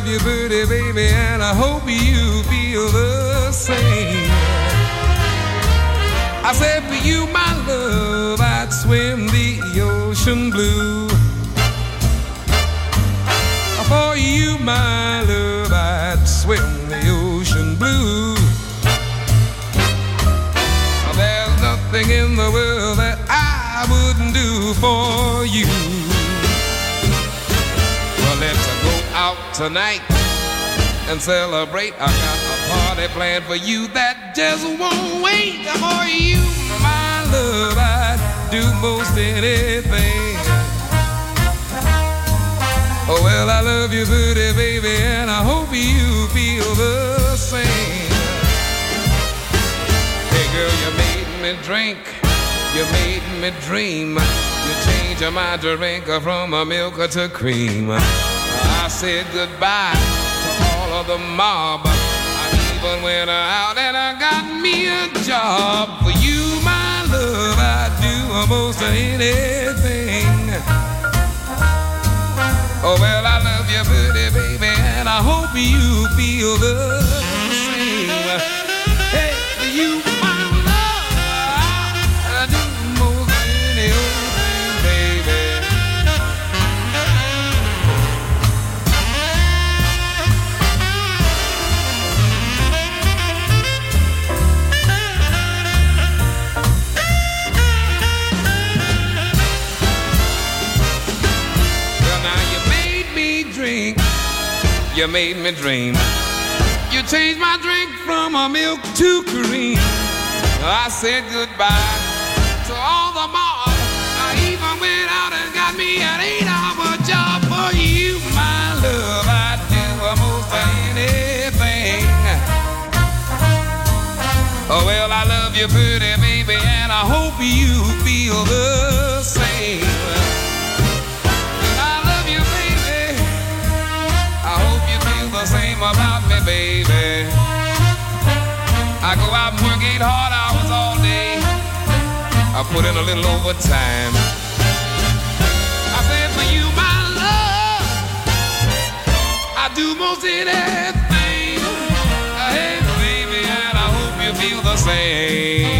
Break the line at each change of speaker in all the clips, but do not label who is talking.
love you, pretty baby, and I hope you feel the same. I said for you, my love, I'd swim the ocean blue. For you, my love, I'd swim the ocean blue. There's nothing in the world that I wouldn't do for you. tonight and celebrate. I got a party planned for you that just won't wait for you, my love. I do most anything. Oh, well, I love you, booty, baby, and I hope you feel the same. Hey, girl, you made me drink. You made me dream. You changed my drink from a milk to cream. Said goodbye to all of the mob. I even went out and I got me a job. For you, my love, I'd do almost anything. Oh, well, I love you, pretty baby, and I hope you feel the you made me dream. You changed my drink from a milk to cream. I said goodbye to all the mob. I uh, even went out and got me an eight-hour job for you, my love. I'd do almost anything. Oh well, I love you, pretty baby, and I hope you feel the out and work eight hard hours all day. I put in a little overtime. I said for you, my love, I do most anything. Hey, baby, and I hope you feel the same,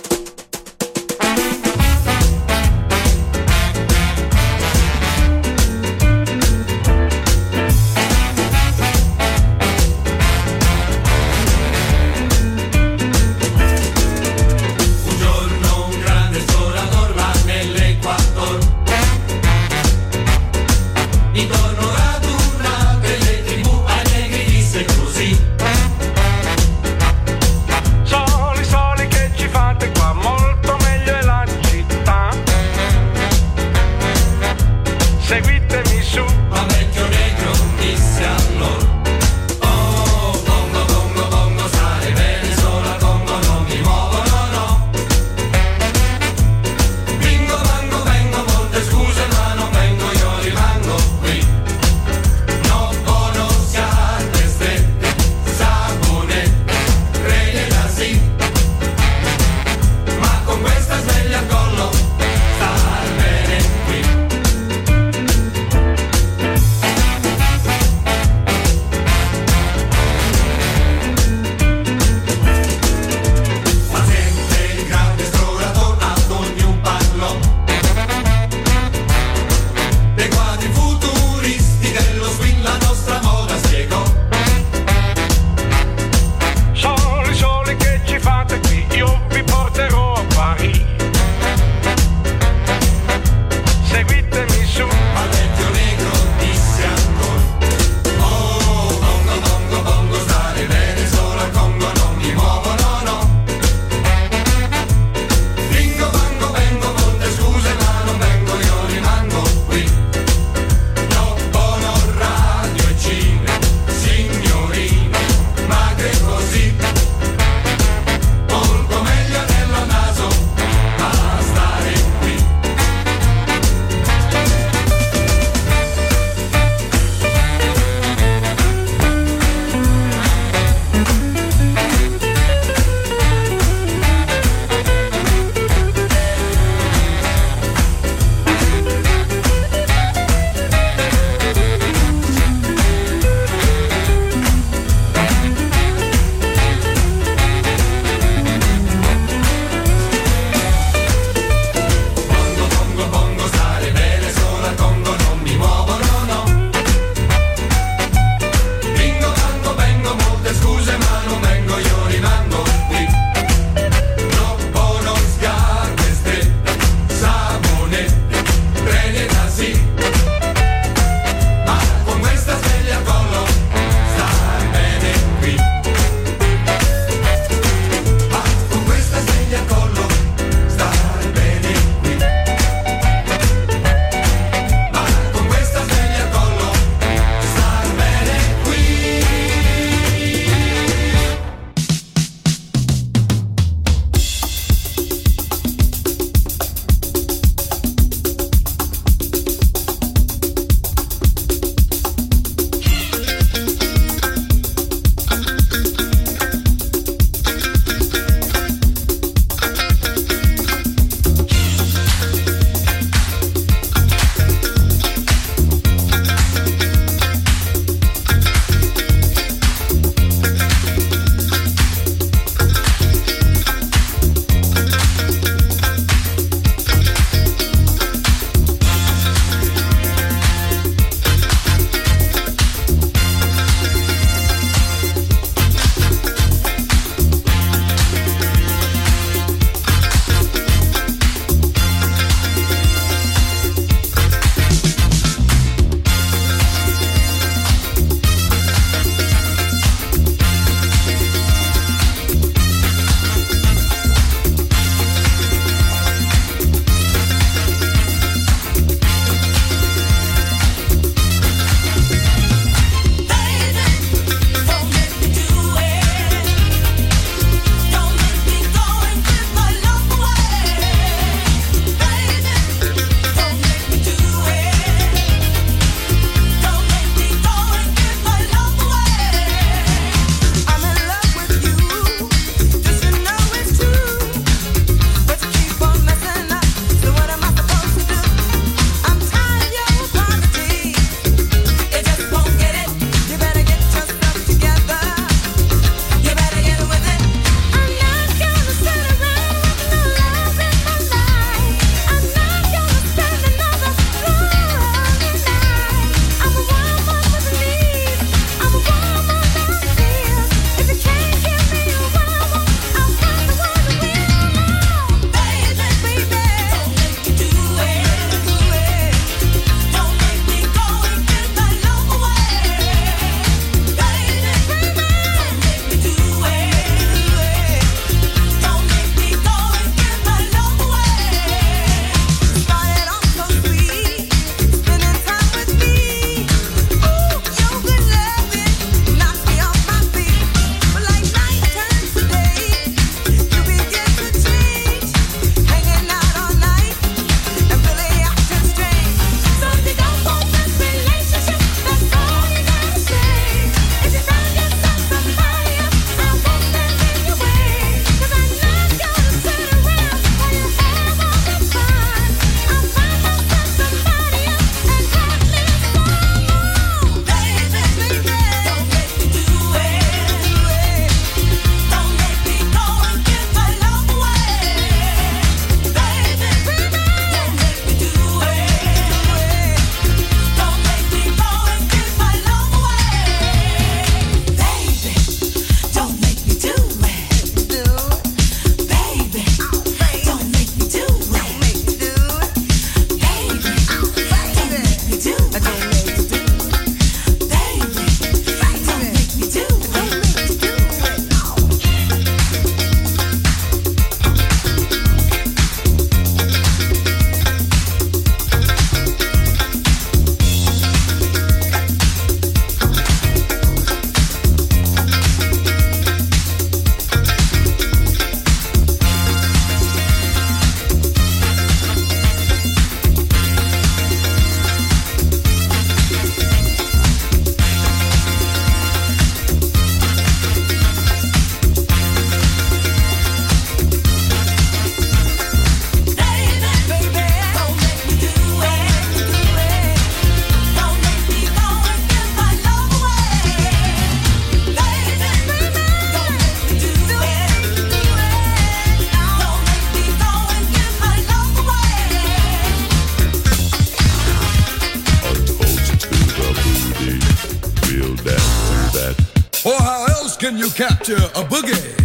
Can you capture a boogie?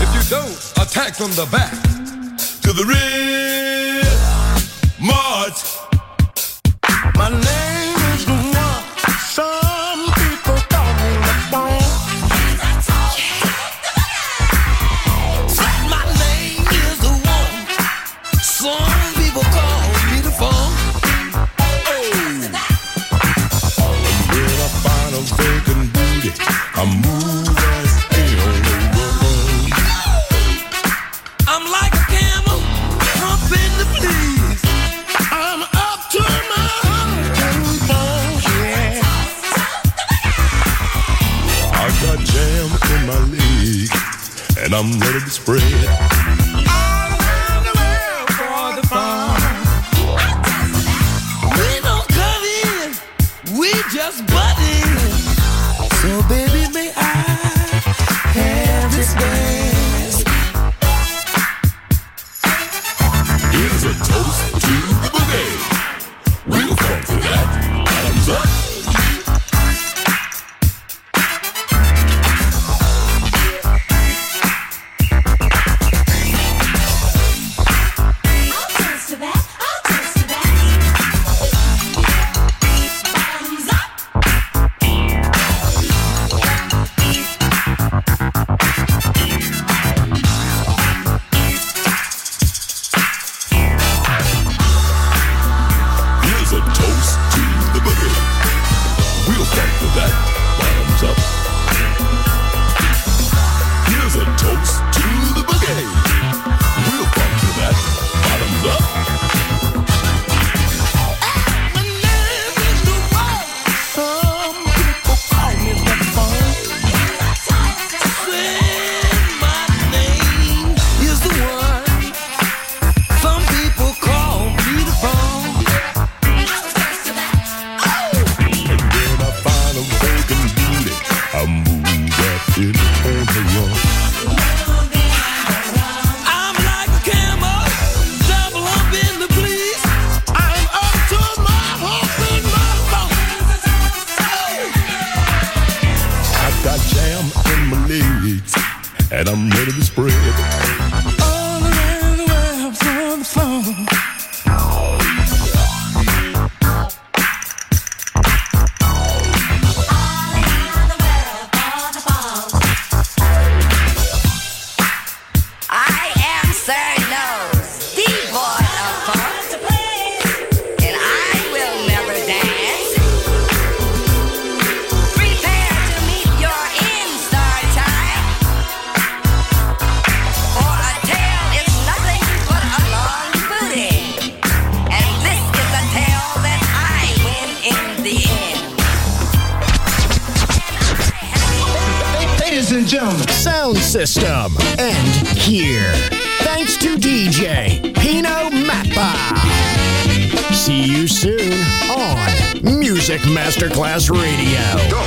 If you don't, attack from the back.
back.
Masterclass Radio.